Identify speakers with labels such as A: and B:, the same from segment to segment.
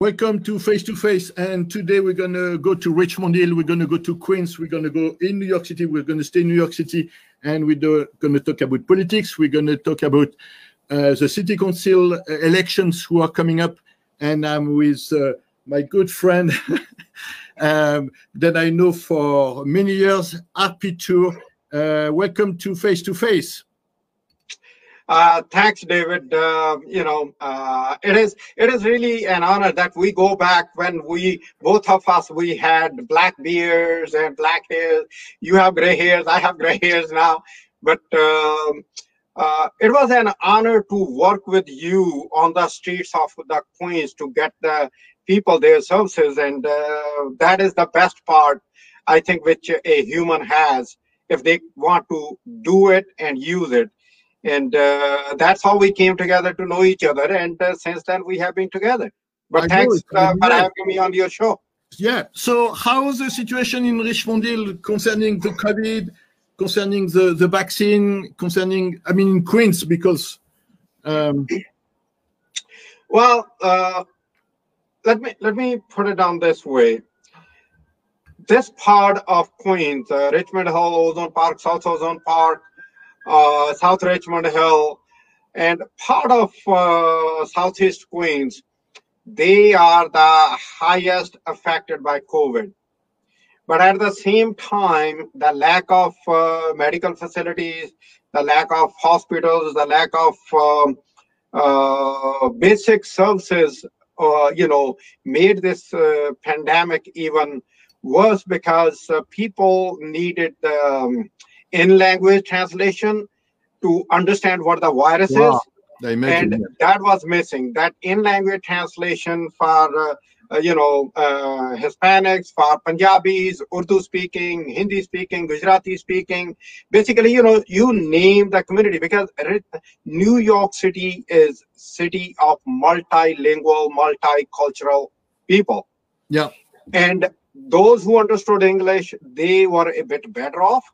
A: Welcome to Face to Face. And today we're going to go to Richmond Hill. We're going to go to Queens. We're going to go in New York City. We're going to stay in New York City. And we're going to talk about politics. We're going to talk about uh, the city council elections who are coming up. And I'm with uh, my good friend um, that I know for many years, Harpreet Toor. Uh, welcome to Face to Face.
B: Uh, thanks, David. Uh, you know, uh, it is it is really an honor that we go back when we both of us we had black beards and black hairs. You have gray hairs. I have gray hairs now. But um, uh, it was an honor to work with you on the streets of the Queens to get the people their services, and uh, that is the best part I think which a human has if they want to do it and use it and uh, that's how we came together to know each other. And uh, since then we have been together. But I thanks uh, for having me on your show.
A: Yeah. So how's the situation in richmond hill concerning the covid concerning the the vaccine concerning i mean in queens because um...
B: well uh, let me let me put it down this way. This part of queens uh, richmond hill ozone park south ozone park uh, South Richmond Hill, and part of uh, Southeast Queens, they are the highest affected by COVID. But at the same time, the lack of uh, medical facilities, the lack of hospitals, the lack of um, uh, basic services, uh, you know, made this uh, pandemic even worse because uh, people needed um, in language translation to understand what the virus wow. is. and that. that was missing. That in language translation for uh, uh, you know uh, Hispanics, for Punjabis, Urdu speaking, Hindi speaking, Gujarati speaking. Basically, you know, you name the community because New York City is city of multilingual, multicultural people.
A: Yeah,
B: and those who understood English, they were a bit better off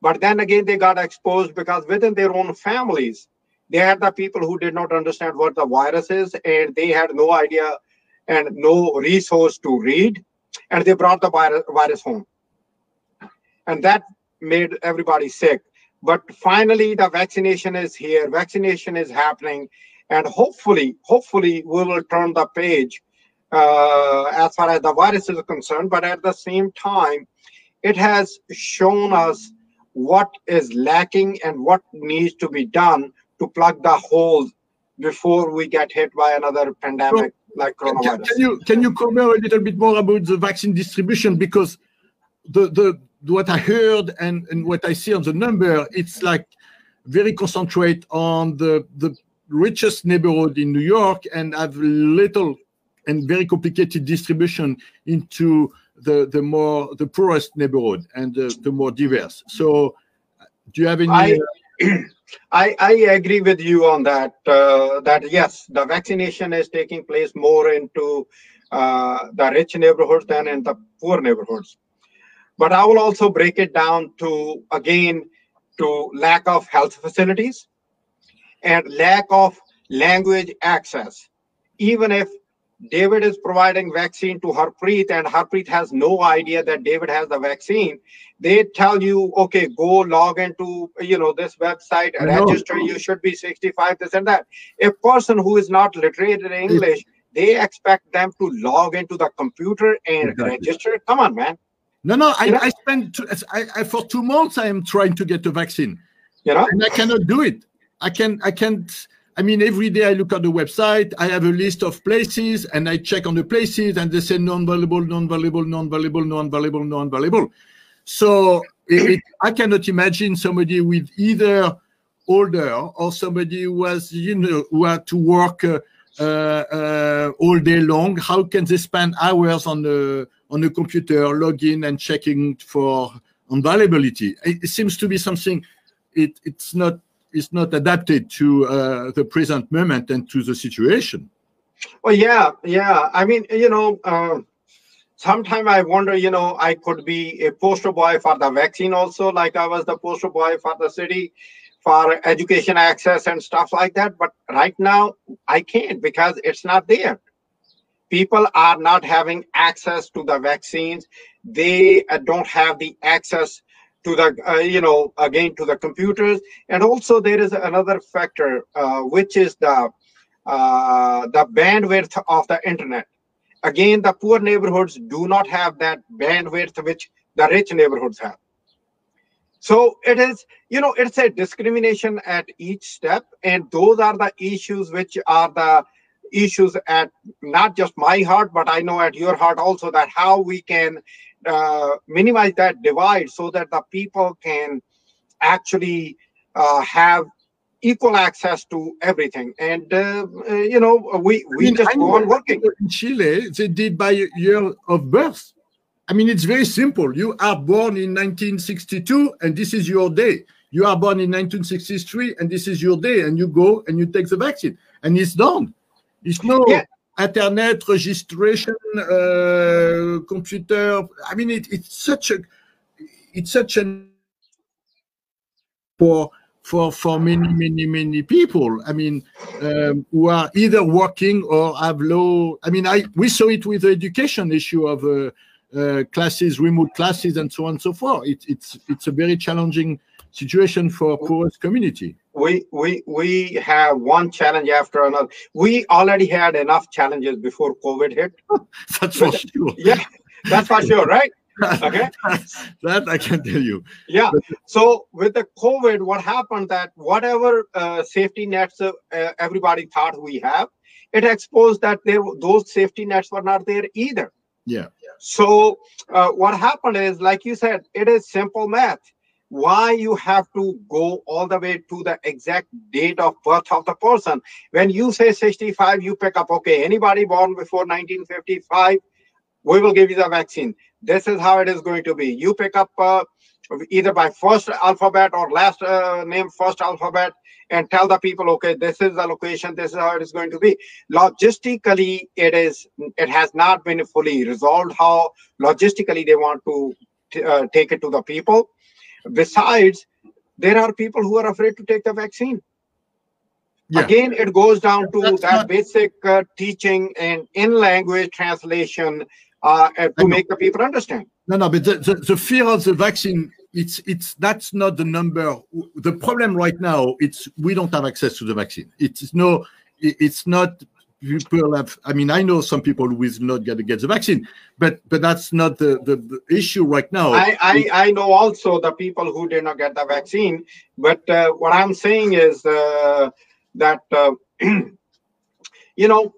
B: but then again, they got exposed because within their own families, they had the people who did not understand what the virus is and they had no idea and no resource to read. And they brought the virus, home. And that made everybody sick. But finally, the vaccination is here, vaccination is happening. And hopefully, hopefully, we will turn the page uh, as far as the virus is concerned. But at the same time, it has shown us what is lacking and what needs to be done to plug the holes before we get hit by another pandemic so, like coronavirus.
A: Can you can you comment a little bit more about the vaccine distribution because the the what I heard and, and what I see on the number, it's like very concentrate on the the richest neighborhood in New York and have little and very complicated distribution into the the more the poorest neighborhood and the, the more diverse. So, do you have any?
B: I, I, I agree with you on that. Uh, that yes, the vaccination is taking place more into uh, the rich neighborhoods than in the poor neighborhoods. But I will also break it down to again to lack of health facilities and lack of language access. Even if David is providing vaccine to Harpreet, and Harpreet has no idea that David has the vaccine. They tell you, okay, go log into you know this website, register. You should be 65, this and that. A person who is not literate in English, they expect them to log into the computer and exactly. register. Come on, man.
A: No, no. I, I spent two, I, I, for two months. I am trying to get a vaccine.
B: You know,
A: and I cannot do it. I can. I can't I mean, every day I look at the website, I have a list of places and I check on the places and they say non-valuable, non-valuable, non-valuable, non-valuable, non-valuable. So it, I cannot imagine somebody with either older or somebody who has, you know, who had to work uh, uh, all day long. How can they spend hours on the on the computer, logging and checking for unvaluability? It, it seems to be something. It, it's not is not adapted to uh, the present moment and to the situation.
B: Well, yeah, yeah. I mean, you know, uh, sometimes I wonder, you know, I could be a poster boy for the vaccine also, like I was the poster boy for the city for education access and stuff like that. But right now, I can't because it's not there. people are not having access to the vaccines they uh, don't have the access to the uh, you know again to the computers. And also there is another factor uh, which is the uh, the bandwidth of the internet. Again the poor neighborhoods do not have that bandwidth which the rich neighborhoods have. So it is you know it's a discrimination at each step. And those are the issues which are the issues at not just my heart but i know at your heart also that how we can uh, minimize that divide so that the people can actually uh, have equal access to everything. And uh, uh you know we we I mean, just go on working.
A: in chile they did by year of birth. I mean it's very simple. You are born in 1962 and this is your day. You are born in 1963 and this is your day and you go and you take the vaccine and it's done it's no yeah. internet registration, uh, computer. I mean, it, it's such a, it's such an for for for many many many people. I mean, um, who are either working or have low. I mean, I we saw it with the education issue of. Uh, uh, classes, remote classes, and so on and so forth. It, it's it's a very challenging situation for poorest community
B: we we we have one challenge after another. We already had enough challenges before COVID hit.
A: that's for sure.
B: Yeah, that's for sure, right? Okay,
A: that I can tell you.
B: Yeah. So with the COVID, what happened that whatever uh, safety nets uh, everybody thought we have, it exposed that there those safety nets were not there either.
A: Yeah.
B: So uh, what happened is, like you said, it is simple math why you have to go all the way to the exact date of birth of the person. When you say 65 you pick up okay anybody born before 1955 we will give you the vaccine. This is how it is going to be. You pick up uh, either by first alphabet or last uh, name first alphabet and tell the people okay this is the location this is how it is going to be. Logistically it is it has not been fully resolved how logistically they want to uh, take it to the people Besides, there are people who are afraid to take the vaccine. Yeah. Again, it goes down to That's that not... basic uh, teaching and in language translation uh, to make the people understand.
A: No, no, but the, the, the, fear of the vaccine, it's it's that's not the number. The problem right now, it's we don't have access to the vaccine. It's no, it's not people have i mean i know some people who is not going to get the vaccine but but that's not the, the, the issue right now.
B: I, I, I know also the people who did not get the vaccine but uh, what i'm saying is uh, that uh, you know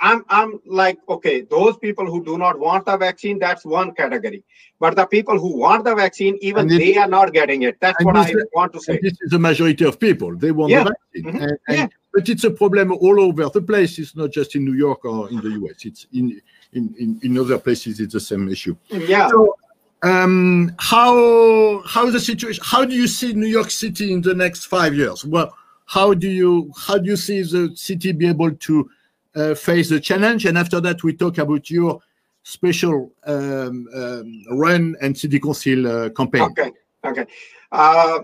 B: i'm i'm like okay those people who do not want the vaccine that's one category. But the people who want the vaccine even they are not getting it. That's what i want to say.
A: this is the majority of people. They want yeah. the vaccine. Mm-hmm. and, and yeah but it's a problem all over the place. It's not just in New York or in the US. It's in in, in, in other places. It's the same issue.
B: Yeah.
A: So, um, how how the situation? How do you see New York City in the next five years? Well, how do you how do you see the city be able to uh, face the challenge? And after that, we talk about your special um, um, run and city council uh, campaign.
B: Okay. Okay. Uh,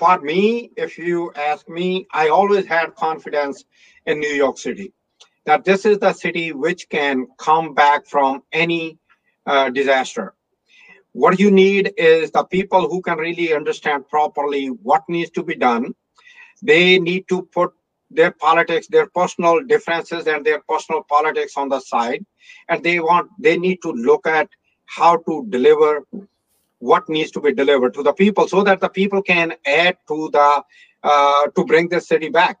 B: for me, if you ask me, I always had confidence in New York City that this is the city which can come back from any uh, disaster. What you need is the people who can really understand properly what needs to be done. They need to put their politics, their personal differences, and their personal politics on the side, and they want they need to look at how to deliver what needs to be delivered to the people so that the people can add to the uh, to bring the city back.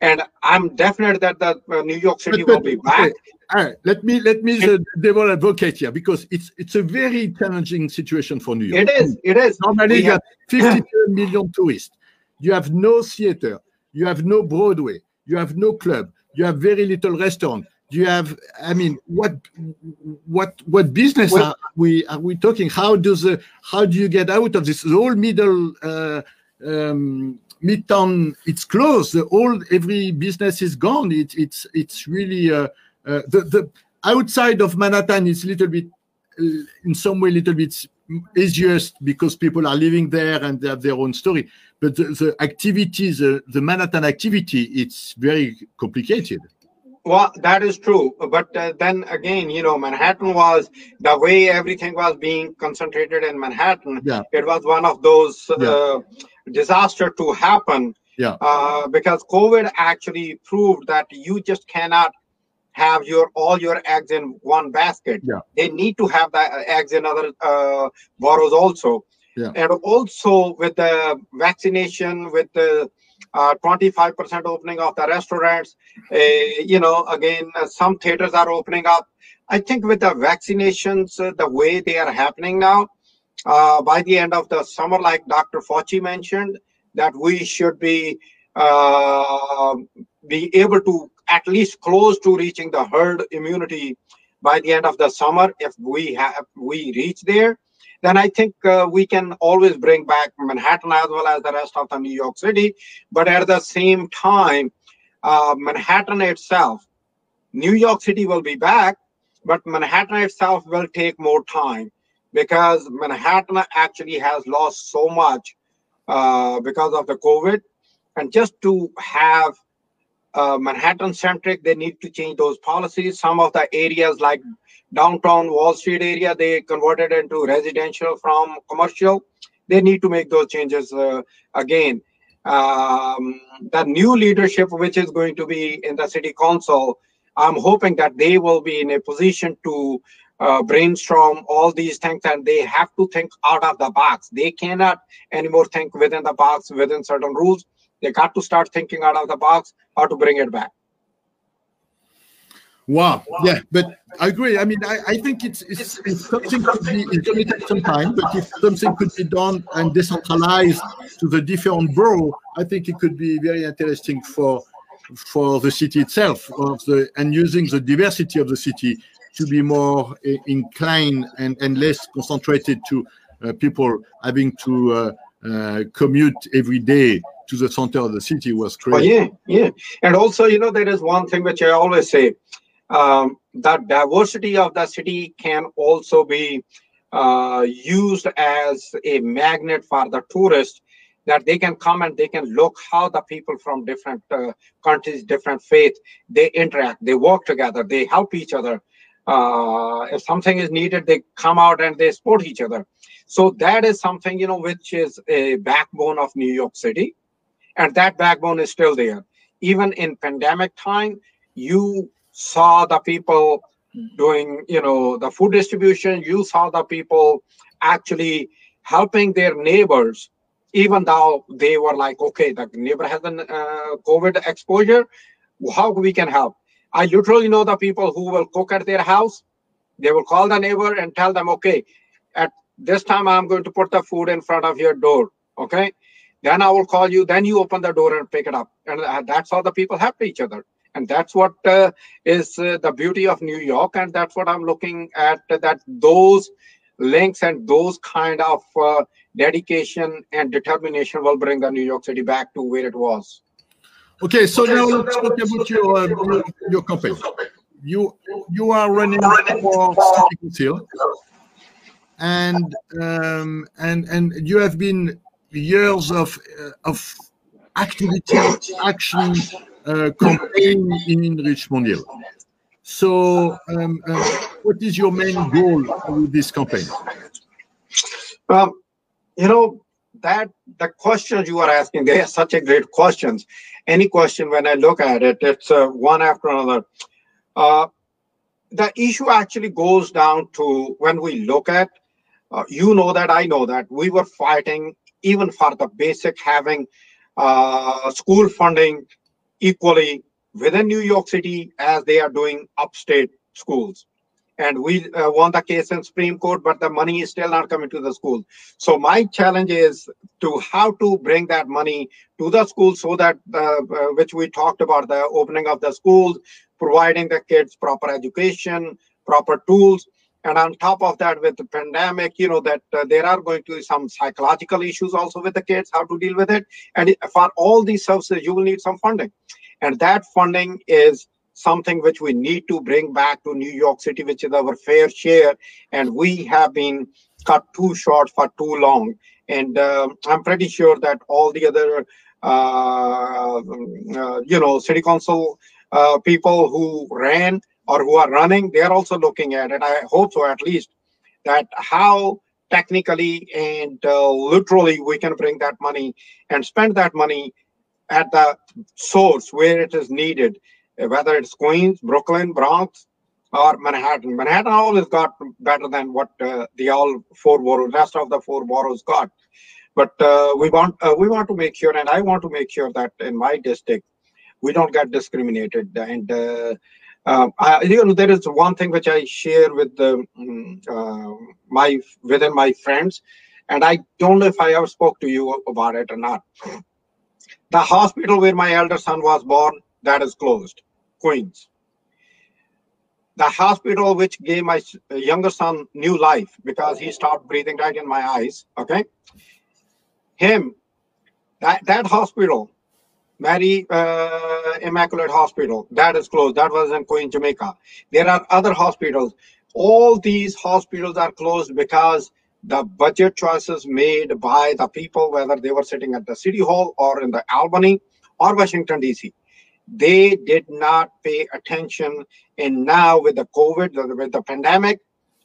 B: And i'm definite that the uh, new york city but, will be back. okay.
A: all right let me let me the devil advocate here because it's it's a very challenging situation for new york.
B: It is it is.
A: Normally you have 52 million tourists. You have no theater you have no broadway you have no club you have very little restaurant do you have i mean what what what business well, are we are we talking? How does the how do you get out of this? The whole middle uh, um, midtown it's closed. The whole every business is gone. It, it's it's really uh, uh, the the outside of manhattan is a little bit uh, in some way a little bit easiest because people are living there and they have their own story. But the, the activities the, the manhattan activity it's very complicated
B: Well, that is true. But uh, then again, you know, Manhattan was the way everything was being concentrated in Manhattan.
A: Yeah.
B: It was one of those
A: Yeah.
B: uh, disaster to happen.
A: Yeah.
B: Uh, because COVID actually proved that you just cannot have your all your eggs in one basket.
A: Yeah.
B: They need to have the eggs in other uh, boroughs also.
A: Yeah.
B: And also with the vaccination, with the uh, 25% opening of the restaurants, uh, you know, again, uh, some theaters are opening up. I think with the vaccinations, uh, the way they are happening now, uh, by the end of the summer, like Dr. Fauci mentioned, that we should be uh, be able to at least close to reaching the herd immunity by the end of the summer. If we have we reach there, then I think uh, we can always bring back Manhattan as well as the rest of the New York City. But at the same time, uh, Manhattan itself, New York City will be back, but Manhattan itself will take more time because Manhattan actually has lost so much uh, because of the COVID. And just to have uh, Manhattan centric, they need to change those policies. Some of the areas like downtown Wall Street area, they converted into residential from commercial. They need to make those changes uh, again. Um, the new leadership, which is going to be in the city council, I'm hoping that they will be in a position to uh, brainstorm all these things and they have to think out of the box. They cannot anymore think within the box, within certain rules. They got to start thinking out of the box how to bring it back.
A: Wow. Yeah, but I agree. I mean, I, I think it's, it's, it's something could be it's going to take some time, but if something could be done and decentralized to the different borough, I think it could be very interesting for for the city itself, of the and using the diversity of the city to be more uh, inclined and, and less concentrated to uh, people having to uh, uh, commute every day to the center of the city was
B: Oh,
A: great.
B: yeah, yeah. And also, you know, there is one thing which I always say um, that diversity of the city can also be uh, used as a magnet for the tourists that they can come and they can look how the people from different uh, countries, different faith, they interact, they work together, they help each other. Uh, if something is needed, they come out and they support each other. So that is something, you know, which is a backbone of New York City and that backbone is still there even in pandemic time you saw the people doing you know the food distribution. You saw the people actually helping their neighbors even though they were like okay the neighbor has an uh, covid exposure. How we can help? I literally know the people who will cook at their house. They will call the neighbor and tell them okay at this time i'm going to put the food in front of your door okay? Then I will call you. Then you open the door and pick it up, and uh, that's how the people help each other. And that's what uh, is uh, the beauty of New York, and that's what I'm looking at. That those links and those kind of uh, dedication and determination will bring the New York City back to where it was.
A: Okay, so now let's talk about your uh, your, company. You you are running for city council, and um, and and you have been years of uh, of activity action campaign in Richmond. So, um, uh, what is your main goal with this campaign?
B: Um, you know that the questions you are asking, they are such a great questions. Any question when I look at it, it's uh, one after another. Uh, the issue actually goes down to when we look at, uh, you know that I know that we were fighting even for the basic having uh, school funding equally within New York City as they are doing upstate schools. And we uh, won the case in Supreme Court, but the money is still not coming to the school. So my challenge is to how to bring that money to the school so that, uh, uh, which we talked about, the opening of the schools, providing the kids proper education, proper tools, and on top of that with the pandemic you know that uh, there are going to be some psychological issues also with the kids how to deal with it. And for all these services you will need some funding. And that funding is something which we need to bring back to new york city which is our fair share. And we have been cut too short for too long. And uh, i'm pretty sure that all the other uh, uh, you know city council uh, people who ran or who are running, they're also looking at it. I hope so, at least, that how technically and uh, literally we can bring that money and spend that money at the source where it is needed, whether it's Queens, Brooklyn, Bronx, or Manhattan. Manhattan always got better than what uh, the all four boroughs, rest of the four boroughs got. But uh, we want uh, we want to make sure, and I want to make sure that in my district we don't get discriminated. And uh, um, I, you know, there is one thing which I share with the, mm, uh, my within my friends, and I don't know if I ever spoke to you about it or not. The hospital where my elder son was born that is closed, Queens. The hospital which gave my younger son new life because he stopped breathing right in my eyes. Okay, him that that hospital Mary uh, Immaculate Hospital, that is closed. That was in Queen, Jamaica. There are other hospitals. All these hospitals are closed because the budget choices made by the people, whether they were sitting at the city hall or in the Albany or Washington, D.C. They did not pay attention. And now with the COVID, with the pandemic,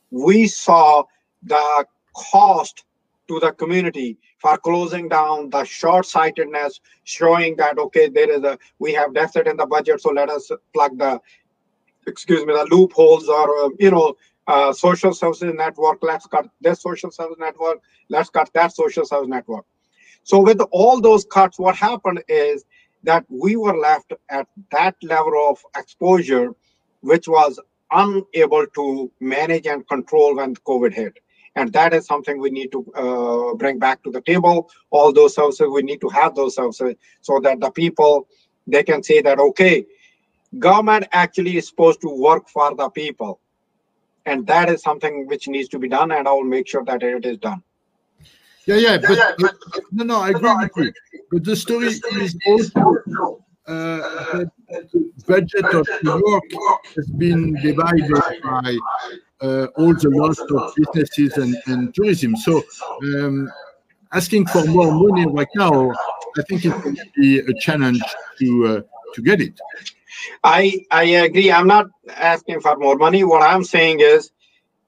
B: we saw the cost to the community for closing down the short-sightedness, showing that okay, there is a we have deficit in the budget, so let us plug the excuse me the loopholes or uh, you know uh, social services network. Let's cut this social service network. Let's cut that social service network. So with all those cuts, what happened is that we were left at that level of exposure, which was unable to manage and control when COVID hit. And that is something we need to uh, bring back to the table. All those services, we need to have those services so that the people, they can say that, okay, government actually is supposed to work for the people. And that is something which needs to be done, and I will make sure that it is done.
A: Yeah, yeah, but, yeah, yeah, but no, no, I agree no, with you. But the story is also uh, the budget of New York has been divided by all the loss of businesses and, and tourism. So um, asking for more money right now, I think it will be a challenge to uh, to get it.
B: I I agree. I'm not asking for more money. What I'm saying is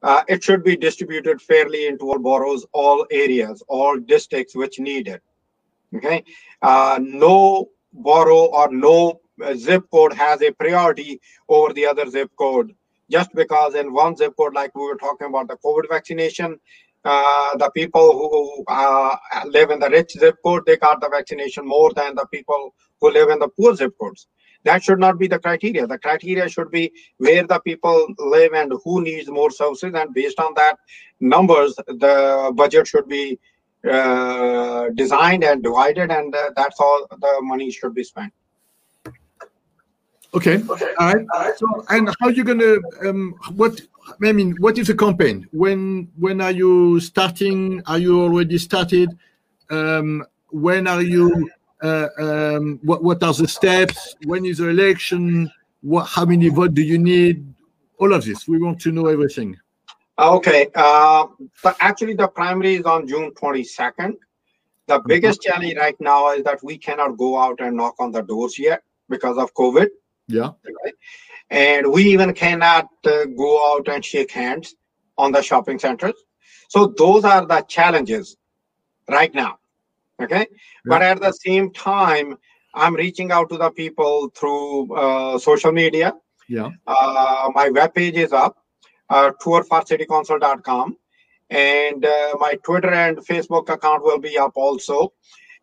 B: uh, it should be distributed fairly into all boroughs, all areas, all districts which need it. Okay, uh, no borough or no zip code has a priority over the other zip code just because in one zip code, like we were talking about the COVID vaccination, uh, the people who uh, live in the rich zip code, they got the vaccination more than the people who live in the poor zip codes. That should not be the criteria. The criteria should be where the people live and who needs more services. And based on that numbers, the budget should be uh, designed and divided, and uh, that's all the money should be spent.
A: Okay. okay. All right. All right. So, and how are you gonna? Um, what I mean, what is the campaign? When when are you starting? Are you already started? Um, when are you? Uh, um, what what are the steps? When is the election? What? How many votes do you need? All of this. We want to know everything.
B: Okay. Uh, but actually, the primary is on June twenty second. The biggest mm -hmm. challenge right now is that we cannot go out and knock on the doors yet because of COVID.
A: Yeah. Right?
B: And we even cannot uh, go out and shake hands on the shopping centers. So those are the challenges right now. Okay. Yeah. But at the same time, I'm reaching out to the people through uh, social media.
A: Yeah.
B: Uh, my webpage is up, uh, toorforcitycouncil.com. And uh, my Twitter and Facebook account will be up also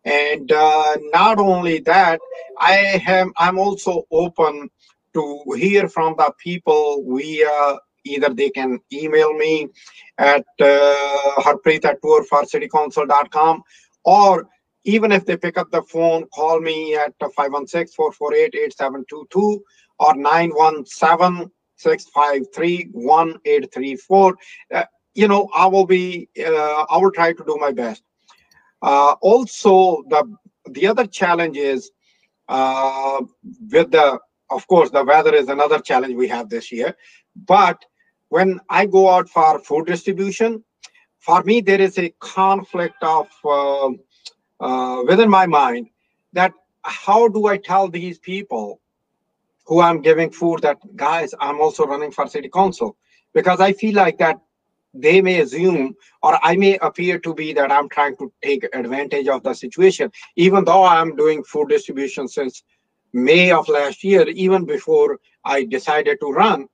B: and uh, not only that i am i'm also open to hear from the people via either they can email me at uh, harpreet at toorforcitycouncil.com or even if they pick up the phone call me at 516-448-8722 or 917-653-1834 uh, you know i will be uh, i will try to do my best uh, also, the the other challenge is uh, with the, of course, the weather is another challenge we have this year. But when I go out for food distribution, for me there is a conflict of uh, uh, within my mind that how do I tell these people who I'm giving food that guys, I'm also running for city council because I feel like that they may assume or I may appear to be that I'm trying to take advantage of the situation, even though I'm doing food distribution since May of last year, even before I decided to run.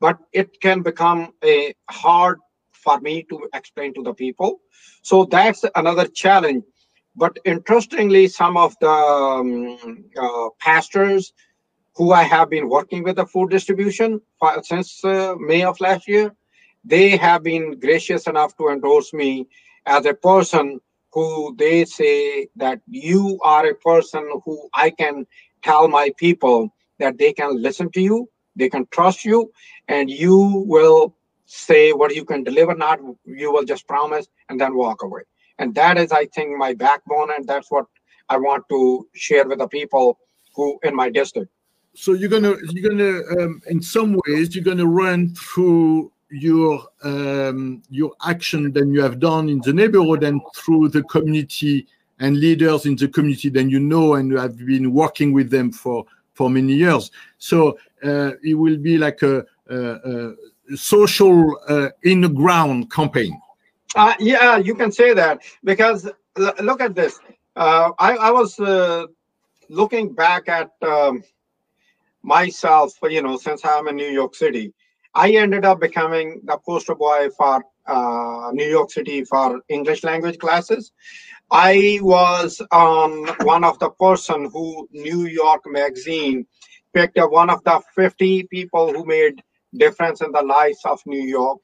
B: But it can become a hard for me to explain to the people. So that's another challenge. But interestingly, some of the um, uh, pastors who I have been working with the food distribution for, since uh, May of last year, they have been gracious enough to endorse me as a person who they say that you are a person who I can tell my people that they can listen to you, they can trust you, and you will say what you can deliver, not you will just promise and then walk away. And that is, I think, my backbone, and that's what I want to share with the people who in my district.
A: So you're gonna you're gonna um, in some ways you're gonna run through your um, your action than you have done in the neighborhood and through the community and leaders in the community than you know and you have been working with them for for many years. So uh, it will be like a, a, a social uh, in the ground campaign.
B: Uh, yeah, you can say that because look at this. Uh, I, I, was uh, looking back at um, myself, you know, since I'm in New York City, I ended up becoming the poster boy for uh, New York City for English language classes. I was on one of the person who New York Magazine picked up one of the 50 people who made difference in the lives of New York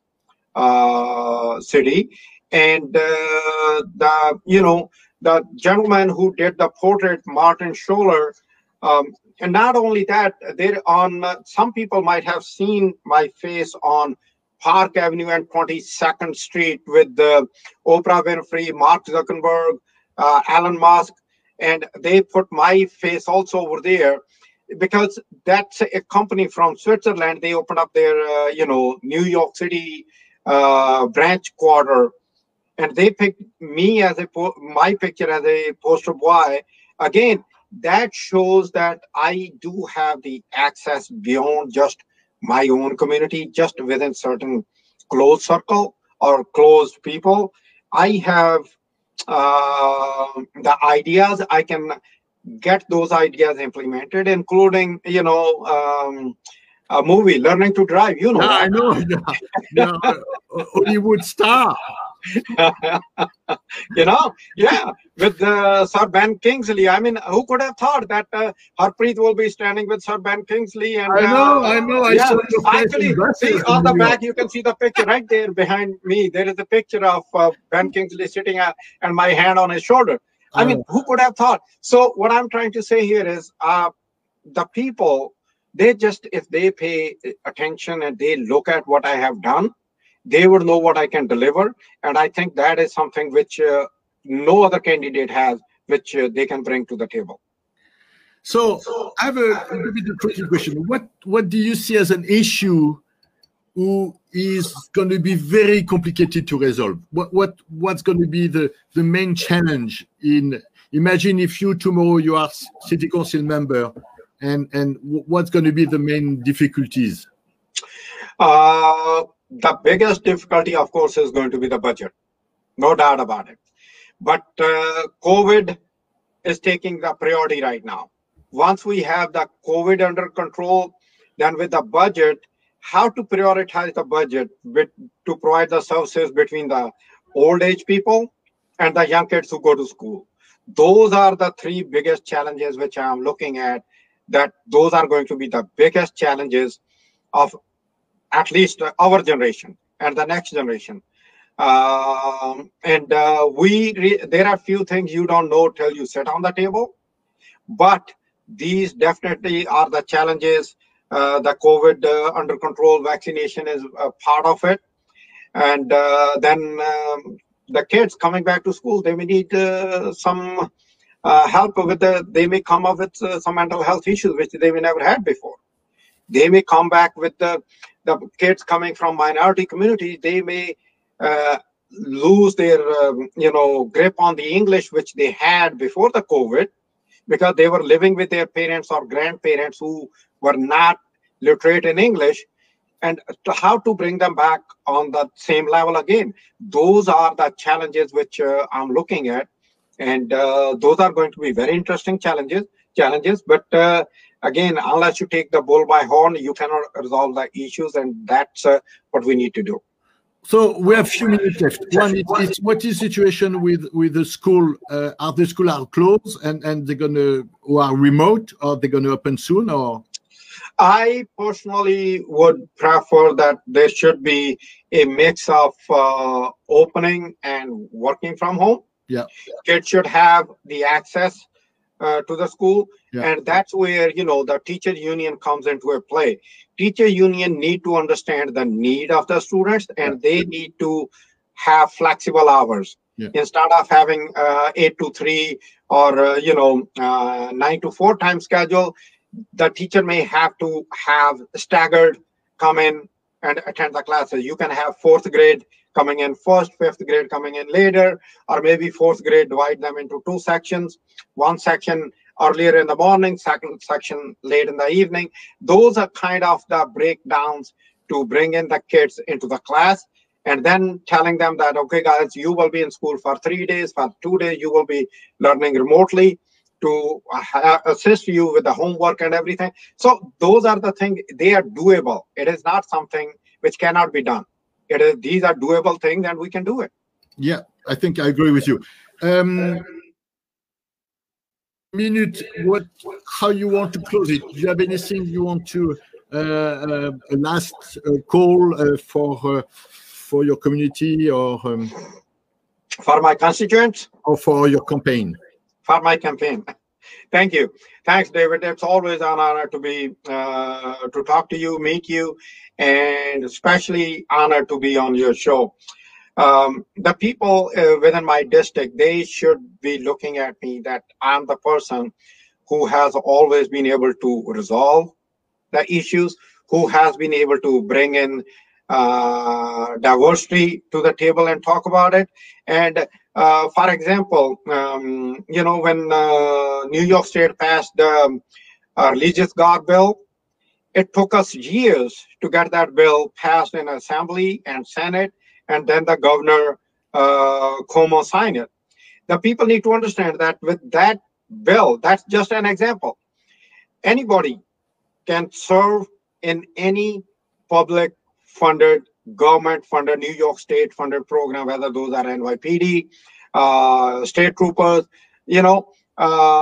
B: uh, City, and uh, the you know the gentleman who did the portrait, Martin Schoeller. Um, and not only that, there on uh, some people might have seen my face on Park Avenue and 22nd Street with the Oprah Winfrey, Mark Zuckerberg, uh, Elon Musk, and they put my face also over there because that's a company from Switzerland. They opened up their, uh, you know, New York City uh, branch quarter, and they picked me as a my picture as a poster boy. Again, that shows that I do have the access beyond just my own community, just within certain closed circle or closed people. I have uh, the ideas. I can get those ideas implemented, including you know um, a movie, Learning to Drive. You know,
A: yeah, I know. Yeah, yeah. Hollywood star.
B: you know, yeah, with uh, Sir Ben Kingsley. I mean, who could have thought that uh, Harpreet will be standing with Sir Ben Kingsley? And
A: I know, uh, I know. I
B: yeah, actually, see on the back, you can see the picture right there behind me. There is a picture of uh, Ben Kingsley sitting at, and my hand on his shoulder. I mean, who could have thought? So, what I'm trying to say here is, uh, the people they just if they pay attention and they look at what I have done they would know what I can deliver. And I think that is something which uh, no other candidate has, which uh, they can bring to the table.
A: So I have a, a bit of tricky question. What what do you see as an issue who is going to be very complicated to resolve? What what what's going to be the the main challenge in? Imagine if you tomorrow you are city council member, and and what's going to be the main difficulties?
B: Uh, the biggest difficulty, of course, is going to be the budget. No doubt about it. But uh, COVID is taking the priority right now. Once we have the COVID under control, then with the budget, how to prioritize the budget to provide the services between the old age people and the young kids who go to school. Those are the three biggest challenges which I'm looking at. That those are going to be the biggest challenges of at least our generation and the next generation. Um, and uh, we there are few things you don't know till you sit on the table, but these definitely are the challenges. Uh, the COVID uh, under control vaccination is part of it, and uh, then um, the kids coming back to school they may need uh, some uh, help with the. They may come up with some mental health issues which they may never had before. They may come back with the the kids coming from minority communities, they may uh, lose their um, you know grip on the English which they had before the COVID, because they were living with their parents or grandparents who were not literate in English and to how to bring them back on the same level again. Those are the challenges which uh, I'm looking at. And uh, those are going to be very interesting challenges, challenges. But uh, again, unless you take the bull by horn, you cannot resolve the issues. And that's uh, what we need to do.
A: So we have few minutes left. One what is the situation with with the school? Uh, are the school are closed and and they're gonna or are remote or they're gonna open soon or?
B: I personally would prefer that there should be a mix of uh, opening and working from home.
A: Yeah,
B: kids should have the access uh, to the school, yeah. and that's where you know the teacher union comes into a play. Teacher union need to understand the need of the students and they need to have flexible hours.
A: Yeah.
B: instead of having uh, 8 to 3 or uh, you know uh, 9 to 4 time schedule the teacher may have to have staggered come in and attend the classes. You can have fourth grade coming in first fifth grade coming in later or maybe fourth grade divide them into two sections one section earlier in the morning, second section late in the evening. Those are kind of the breakdowns to bring in the kids into the class and then telling them that, okay, guys, you will be in school for three days, for two days, you will be learning remotely to assist you with the homework and everything. So those are the things, they are doable. It is not something which cannot be done. It is, these are doable things and we can do it.
A: Yeah, I think I agree with you. Um, minute what how you want to close it do you have anything you want to uh, uh, last uh, call uh, for uh, for your community or um,
B: for my constituents
A: or for your campaign
B: for my campaign thank you. Thanks david. It's always an honor to be uh, to talk to you meet you and especially honored to be on your show. Um, the people uh, within my district they should be looking at me that i'm the person who has always been able to resolve the issues who has been able to bring in uh, diversity to the table and talk about it and uh, for example um, you know when uh, new york state passed the uh, religious garb bill it took us years to get that bill passed in assembly and senate and then the governor uh, Cuomo signed it. The people need to understand that with that bill, that's just an example. Anybody can serve in any public funded, government funded, New York State funded program, whether those are NYPD, uh, state troopers, you know. Uh,